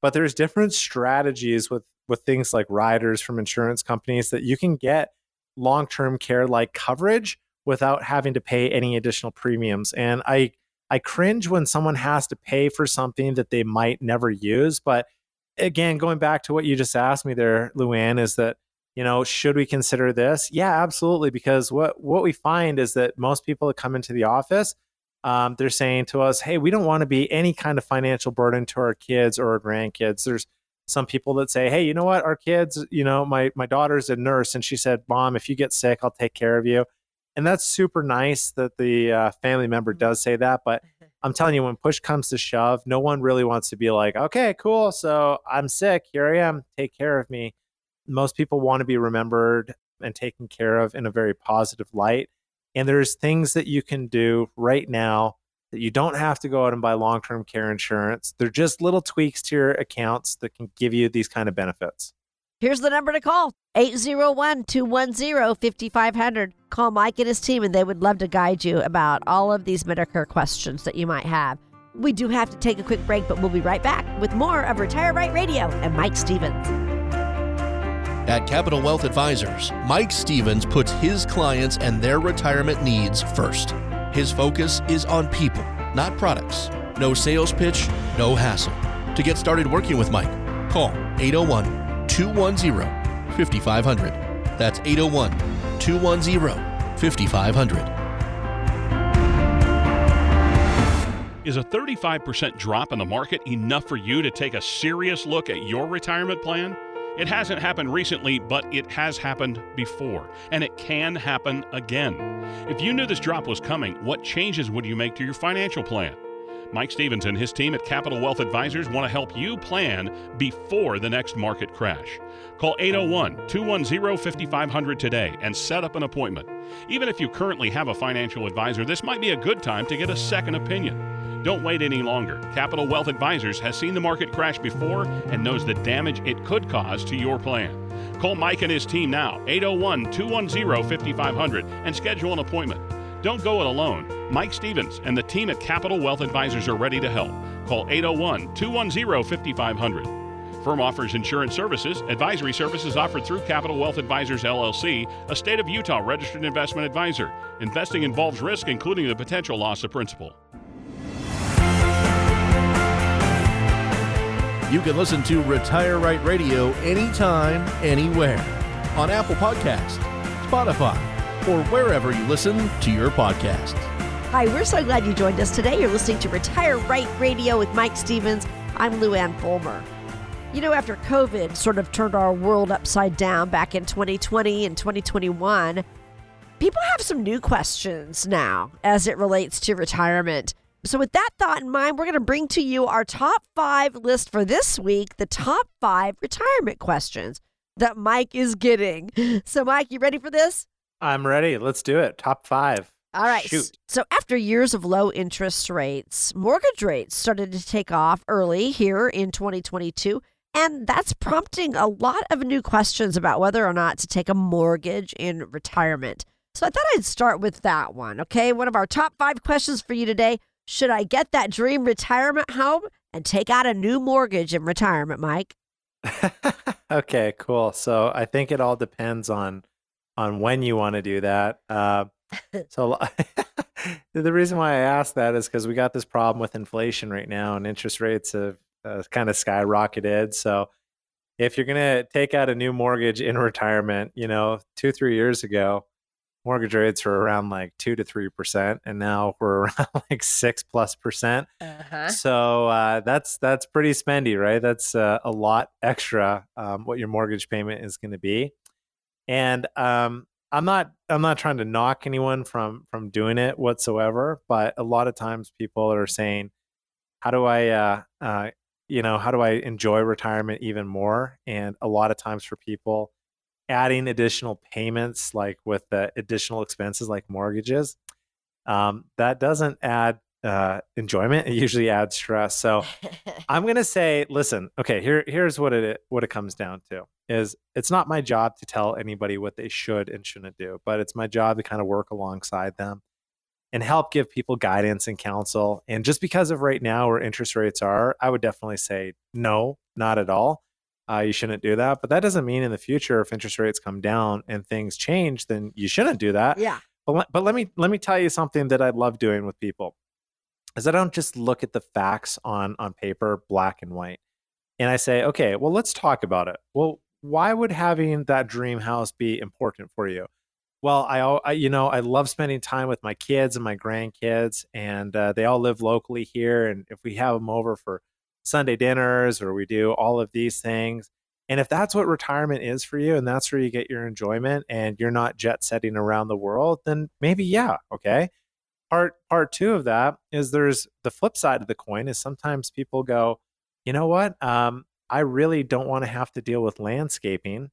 But there's different strategies with with things like riders from insurance companies that you can get long term care like coverage without having to pay any additional premiums. And I I cringe when someone has to pay for something that they might never use, but again, going back to what you just asked me there, Luann, is that you know should we consider this? Yeah, absolutely. Because what what we find is that most people that come into the office, um, they're saying to us, "Hey, we don't want to be any kind of financial burden to our kids or our grandkids." There's some people that say, "Hey, you know what? Our kids, you know, my my daughter's a nurse, and she said, "Mom, if you get sick, I'll take care of you." And that's super nice that the uh, family member does say that. But I'm telling you, when push comes to shove, no one really wants to be like, "Okay, cool. So I'm sick. Here I am. Take care of me." Most people want to be remembered and taken care of in a very positive light. And there's things that you can do right now that you don't have to go out and buy long term care insurance. They're just little tweaks to your accounts that can give you these kind of benefits. Here's the number to call 801 210 5500. Call Mike and his team, and they would love to guide you about all of these Medicare questions that you might have. We do have to take a quick break, but we'll be right back with more of Retire Right Radio and Mike Stevens. At Capital Wealth Advisors, Mike Stevens puts his clients and their retirement needs first. His focus is on people, not products. No sales pitch, no hassle. To get started working with Mike, call 801 210 5500. That's 801 210 5500. Is a 35% drop in the market enough for you to take a serious look at your retirement plan? It hasn't happened recently, but it has happened before, and it can happen again. If you knew this drop was coming, what changes would you make to your financial plan? Mike Stevens and his team at Capital Wealth Advisors want to help you plan before the next market crash. Call 801 210 5500 today and set up an appointment. Even if you currently have a financial advisor, this might be a good time to get a second opinion. Don't wait any longer. Capital Wealth Advisors has seen the market crash before and knows the damage it could cause to your plan. Call Mike and his team now, 801 210 5500, and schedule an appointment. Don't go it alone. Mike Stevens and the team at Capital Wealth Advisors are ready to help. Call 801 210 5500. Firm offers insurance services. Advisory services offered through Capital Wealth Advisors LLC, a state of Utah registered investment advisor. Investing involves risk, including the potential loss of principal. You can listen to Retire Right Radio anytime, anywhere on Apple Podcasts, Spotify, or wherever you listen to your podcasts. Hi, we're so glad you joined us today. You're listening to Retire Right Radio with Mike Stevens. I'm Lou Ann Fulmer. You know, after COVID sort of turned our world upside down back in 2020 and 2021, people have some new questions now as it relates to retirement. So, with that thought in mind, we're going to bring to you our top five list for this week the top five retirement questions that Mike is getting. So, Mike, you ready for this? I'm ready. Let's do it. Top five. All right. Shoot. So, after years of low interest rates, mortgage rates started to take off early here in 2022. And that's prompting a lot of new questions about whether or not to take a mortgage in retirement. So, I thought I'd start with that one. Okay. One of our top five questions for you today should I get that dream retirement home and take out a new mortgage in retirement, Mike? okay, cool. So I think it all depends on on when you want to do that. Uh, so the reason why I asked that is because we got this problem with inflation right now, and interest rates have uh, kind of skyrocketed. So if you're gonna take out a new mortgage in retirement, you know, two three years ago, mortgage rates were around like two to three percent, and now we're around like six plus percent. Uh-huh. So uh, that's that's pretty spendy, right? That's uh, a lot extra um, what your mortgage payment is going to be. And um, I'm not I'm not trying to knock anyone from from doing it whatsoever, but a lot of times people are saying, "How do I, uh, uh, you know, how do I enjoy retirement even more?" And a lot of times for people, adding additional payments like with the additional expenses like mortgages um, that doesn't add uh, enjoyment it usually adds stress. So i'm going to say listen okay here here's what it what it comes down to is it's not my job to tell anybody what they should and shouldn't do but it's my job to kind of work alongside them and help give people guidance and counsel. And just because of right now where interest rates are i would definitely say no not at all uh, you shouldn't do that. But that doesn't mean in the future, if interest rates come down and things change, then you shouldn't do that. yeah. But let, but let me let me tell you something that I love doing with people, is I don't just look at the facts on on paper, black and white. And I say, okay, well, let's talk about it. Well, why would having that dream house be important for you? Well, I, I you know, I love spending time with my kids and my grandkids, and uh, they all live locally here. And if we have them over for Sunday dinners or we do all of these things, and if that's what retirement is for you and that's where you get your enjoyment and you're not jet setting around the world, then maybe yeah, okay. Part part 2 of that is there's the flip side of the coin is sometimes people go, "You know what? Um, I really don't want to have to deal with landscaping.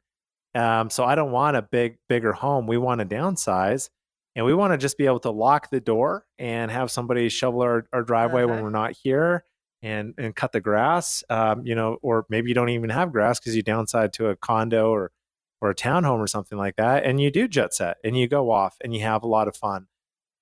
Um, so I don't want a big bigger home. We want to downsize." And we want to just be able to lock the door and have somebody shovel our, our driveway Uh-huh. when we're not here and and cut the grass um, you know or maybe you don't even have grass because you downside to a condo or or a townhome or something like that and you do jet set and you go off and you have a lot of fun.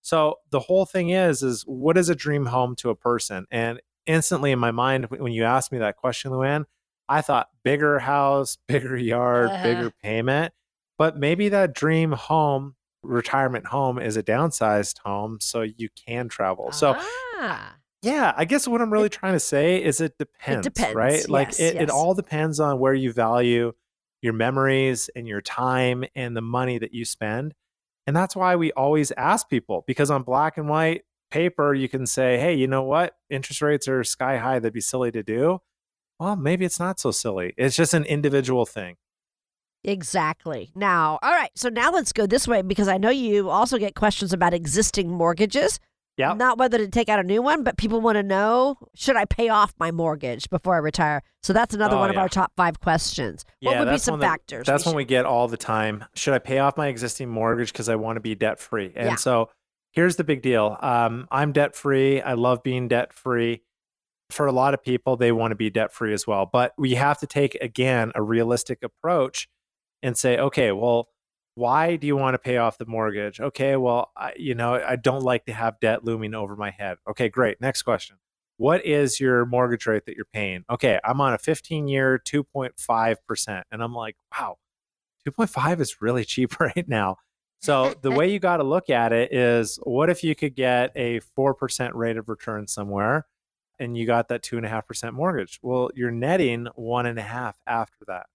So the whole thing is is what is a dream home to a person? And instantly in my mind when you asked me that question luann i thought bigger house bigger yard Uh-huh. bigger payment but maybe that dream home retirement home is a downsized home so you can travel. So ah, yeah, I guess what I'm really trying to say is it depends, depends, right? Like it, yes. it all depends on where you value your memories and your time and the money that you spend. And that's why we always ask people because on black and white paper, you can say, hey, you know what? Interest rates are sky high. That'd be silly to do. Well, maybe it's not so silly. It's just an individual thing. exactly. Now, all right. So now let's go this way because I know you also get questions about existing mortgages. Yeah. Not whether to take out a new one, but people want to know should I pay off my mortgage before I retire? So that's another Oh, one of our top five questions. Yeah, what would be some that- factors? That's we when we get all the time. Should I pay off my existing mortgage because I want to be debt free? And Yeah. so here's the big deal. Um, I'm debt free. I love being debt free. For a lot of people, they want to be debt free as well. But we have to take again a realistic approach and say, okay, well, why do you want to pay off the mortgage? Okay, well, I, you know, I don't like to have debt looming over my head. Okay, great. Next question. What is your mortgage rate that you're paying? Okay, I'm on a 15 year 2.5%. And I'm like, wow, 2.5 is really cheap right now. So the way you got to look at it is what if you could get a 4% rate of return somewhere and you got that 2.5% mortgage? Well, you're netting one and a half after that.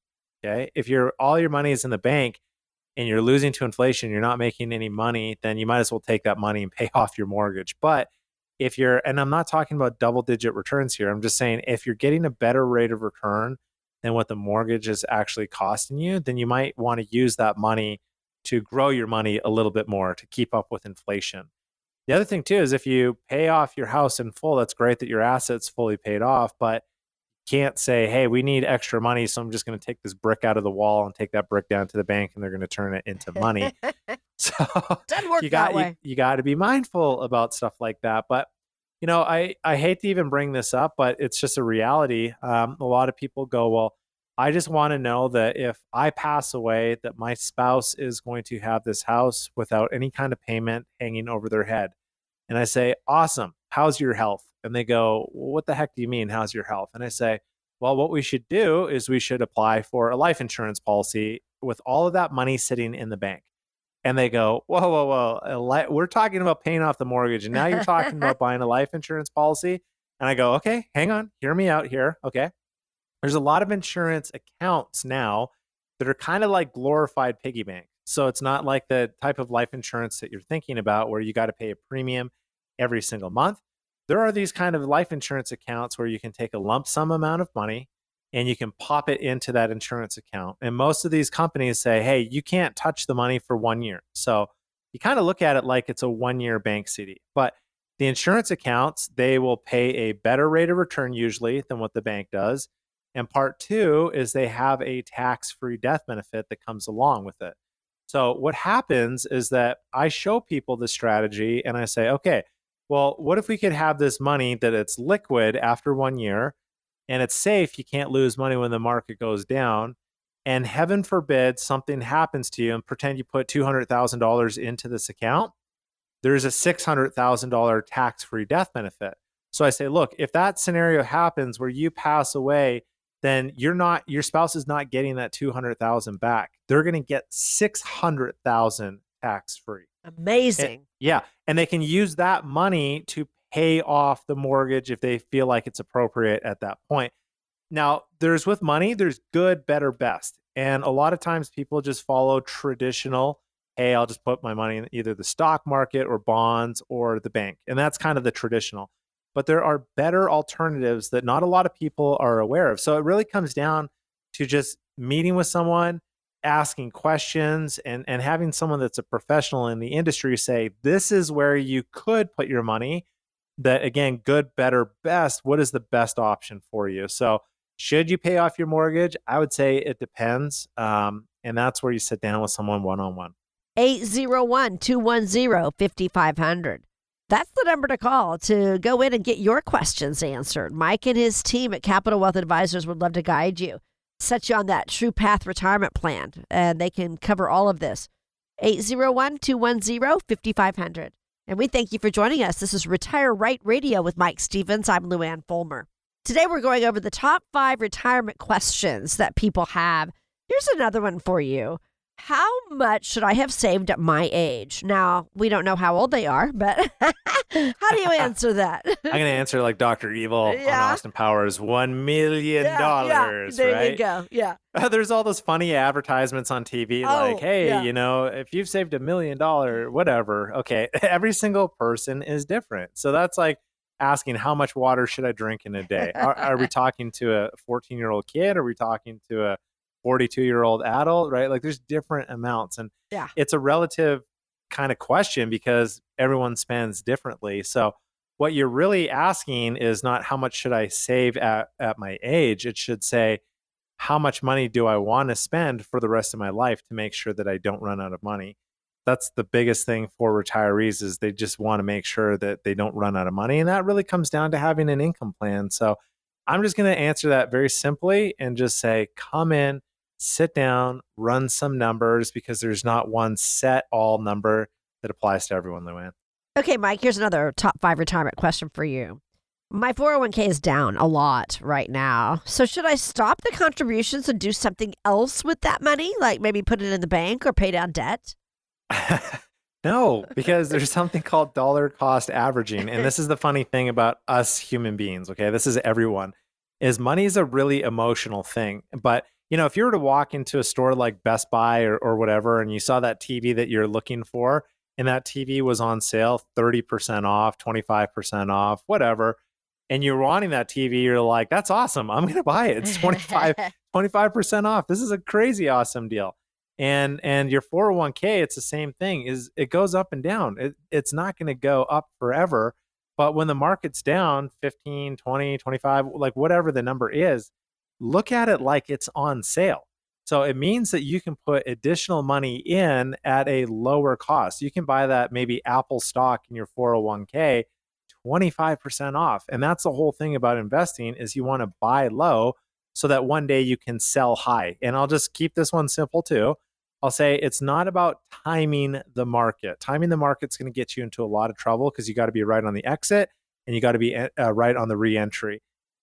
Okay. If you're all your money is in the bank and you're losing to inflation, you're not making any money, then you might as well take that money and pay off your mortgage. But if you're, and I'm not talking about double digit returns here, I'm just saying if you're getting a better rate of return than what the mortgage is actually costing you, then you might want to use that money to grow your money a little bit more to keep up with inflation. The other thing too is if you pay off your house in full, that's great that your assets fully paid off, but can't say, "Hey, we need extra money, so I'm just going to take this brick out of the wall and take that brick down to the bank and they're going to turn it into money." so you got you, you got to be mindful about stuff like that. But you know, I I hate to even bring this up, but it's just a reality. Um, a lot of people go, "Well, I just want to know that if I pass away, that my spouse is going to have this house without any kind of payment hanging over their head." And I say, "Awesome. How's your health?" And they go, well, "What the heck do you mean? How's your health?" And I say, "Well, what we should do is we should apply for a life insurance policy with all of that money sitting in the bank." and they go, whoa, whoa, whoa, we're talking about paying off the mortgage, and now you're talking about buying a life insurance policy. And I go, okay, hang on, hear me out here. Okay. There's a lot of insurance accounts now that are kind of like glorified piggy bank. So it's not like the type of life insurance that you're thinking about where you got to pay a premium every single month. There are these kind of life insurance accounts where you can take a lump sum amount of money and you can pop it into that insurance account. And most of these companies say, hey, you can't touch the money for one year. So you kind of look at it like it's a one year bank CD. But the insurance accounts, they will pay a better rate of return usually than what the bank does. And part two is they have a tax free death benefit that comes along with it. So what happens is that I show people the strategy and I say, okay, well, what if we could have this money that it's liquid after one year? and it's safe. You can't lose money when the market goes down. And heaven forbid something happens to you and pretend you put $200,000 into this account. There's a $600,000 tax free death benefit. So I say, look, if that scenario happens where you pass away, then you're not, your spouse is not getting that 200,000 back. They're going to get 600,000 tax free. Amazing. Yeah. And they can use that money to pay off the mortgage if they feel like it's appropriate at that point. Now, there's with money, there's good, better, best. And a lot of times people just follow traditional, hey, I'll just put my money in either the stock market or bonds or the bank. And that's kind of the traditional. But there are better alternatives that not a lot of people are aware of. So it really comes down to just meeting with someone, asking questions, and, and having someone that's a professional in the industry say, this is where you could put your money. That again, good, better, best. What is the best option for you? So should you pay off your mortgage? I would say it depends. Um, and that's where you sit down with someone one on one. 801 210 5500. That's the number to call to go in and get your questions answered. Mike and his team at Capital Wealth Advisors would love to guide you, set you on that true path retirement plan, and they can cover all of this. 801 210 5500. And we thank you for joining us. This is Retire Right Radio with Mike Stevens. I'm Luann Fulmer. Today, we're going over the top five retirement questions that people have. Here's another one for you How much should I have saved at my age? Now, we don't know how old they are, but how do you answer that? I'm going to answer like Dr. Evil Yeah. on Austin Powers $1 million. Yeah, yeah, there right? you go. Yeah. There's all those funny advertisements on TV Oh, like, hey, yeah. you know, if you've saved a million dollar, whatever. Okay. Every single person is different. So that's like asking how much water should I drink in a day? Are, are we talking to a 14 year old kid? Are we talking to a 42 year old adult? Right. Like there's different amounts. And Yeah. it's a relative kind of question because everyone spends differently. So what you're really asking is not how much should I save at, at my age? It should say, how much money do I want to spend for the rest of my life to make sure that I don't run out of money? That's the biggest thing for retirees is they just want to make sure that they don't run out of money. And that really comes down to having an income plan. So I'm just going to answer that very simply and just say, come in, sit down, run some numbers because there's not one set all number that applies to everyone, Luann. Okay, Mike, here's another top five retirement question for you. My 401k is down a lot right now. So, should I stop the contributions and do something else with that money? Like maybe put it in the bank or pay down debt? no, because there's something called dollar cost averaging. And this is the funny thing about us human beings, okay? This is everyone. Is money is a really emotional thing. But you know, if you were to walk into a store like Best Buy or, or whatever, and you saw that TV that you're looking for, and that TV was on sale 30% off, 25% off, whatever, and you're wanting that TV, you're like, that's awesome. I'm going to buy it. It's 25, 25% off. This is a crazy awesome deal. And and your 401k, it's the same thing. Is it goes up and down. It, it's not going to go up forever. But when the market's down 15, 20, 25, like whatever the number is, look at it like it's on sale. So it means that you can put additional money in at a lower cost. You can buy that maybe Apple stock in your 401k 25% off. And that's the whole thing about investing is you want to buy low so that one day you can sell high. And I'll just keep this one simple too. I'll say it's not about timing the market. Timing the market's going to get you into a lot of trouble because you got to be right on the exit and you got to be uh, right on the re-entry.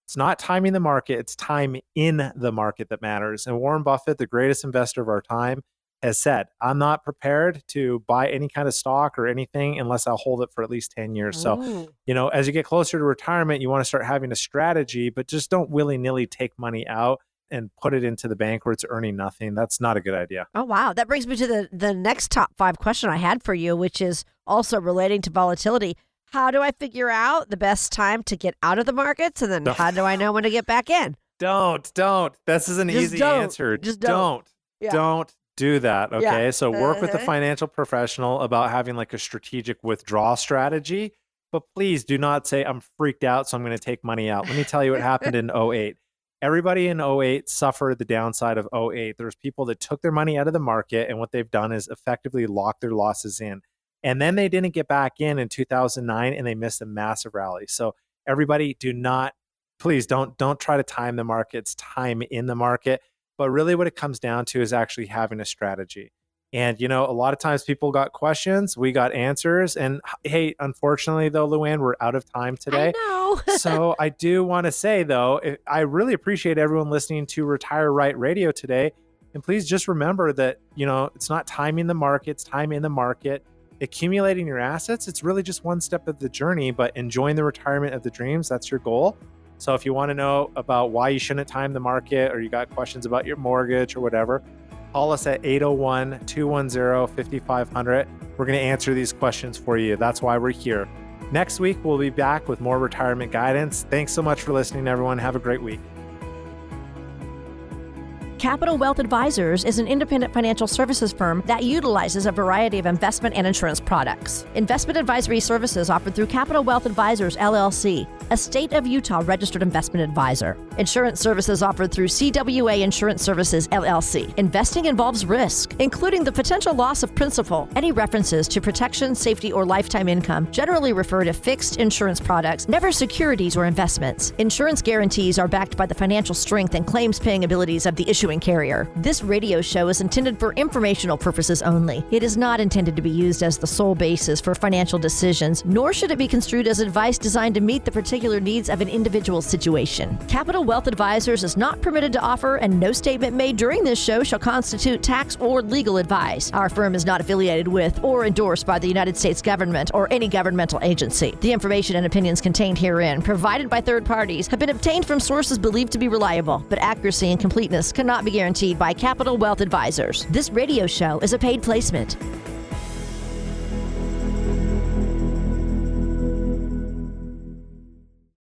It's not timing the market, it's time in the market that matters. And Warren Buffett, the greatest investor of our time, has said, I'm not prepared to buy any kind of stock or anything unless I'll hold it for at least 10 years. So, Ooh. you know, as you get closer to retirement, you want to start having a strategy, but just don't willy nilly take money out and put it into the bank where it's earning nothing. That's not a good idea. Oh wow, that brings me to the the next top 5 question I had for you which is also relating to volatility. How do I figure out the best time to get out of the markets and then Don't- how do I know when to get back in? Don't, don't. This is an Just easy don't. answer. Just don't. don't. Yeah. Don't do that. Yeah. Okay. So work with a Uh-huh. financial professional about having like a strategic withdrawal strategy. But please do not say, I'm freaked out, so I'm going to take money out. Let me tell you what happened in 08. Everybody in 08 suffered the downside of 08. There's people that took their money out of the market, and what they've done is effectively lock their losses in. And then they didn't get back in in 2009 and they missed a massive rally. So everybody do not please don't don't try to time the markets, time in the market. But really what it comes down to is actually having a strategy. And you know, a lot of times people got questions, we got answers. And hey, unfortunately though, Luann, we're out of time today I so I do want to say though, I- I really appreciate everyone listening to Retire Right Radio today. And please just remember that, you know, it's not timing the market, it's time in the market. Accumulating your assets, it's really just one step of the journey, but enjoying the retirement of the dreams, that's your goal. So if you want to know about why you shouldn't time the market or you got questions about your mortgage or whatever, call us at 801 210 5500. We're going to answer these questions for you. That's why we're here. Next week, we'll be back with more retirement guidance. Thanks so much for listening, everyone. Have a great week. Capital Wealth Advisors is an independent financial services firm that utilizes a variety of investment and insurance products. Investment advisory services offered through Capital Wealth Advisors LLC, a state of Utah registered investment advisor. Insurance services offered through CWA Insurance Services LLC. Investing involves risk, including the potential loss of principal. Any references to protection, safety, or lifetime income generally refer to fixed insurance products, never securities or investments. Insurance guarantees are backed by the financial strength and claims paying abilities of the issuing carrier. This radio show is intended for informational purposes only. It is not intended to be used as the sole basis for financial decisions, nor should it be construed as advice designed to meet the particular needs of an individual situation. Capital Wealth Advisors is not permitted to offer, and no statement made during this show shall constitute tax or legal advice. Our firm is not affiliated with or endorsed by the United States government or any governmental agency. The information and opinions contained herein, provided by third parties, have been obtained from sources believed to be reliable, but accuracy and completeness cannot be guaranteed by Capital Wealth Advisors. This radio show is a paid placement.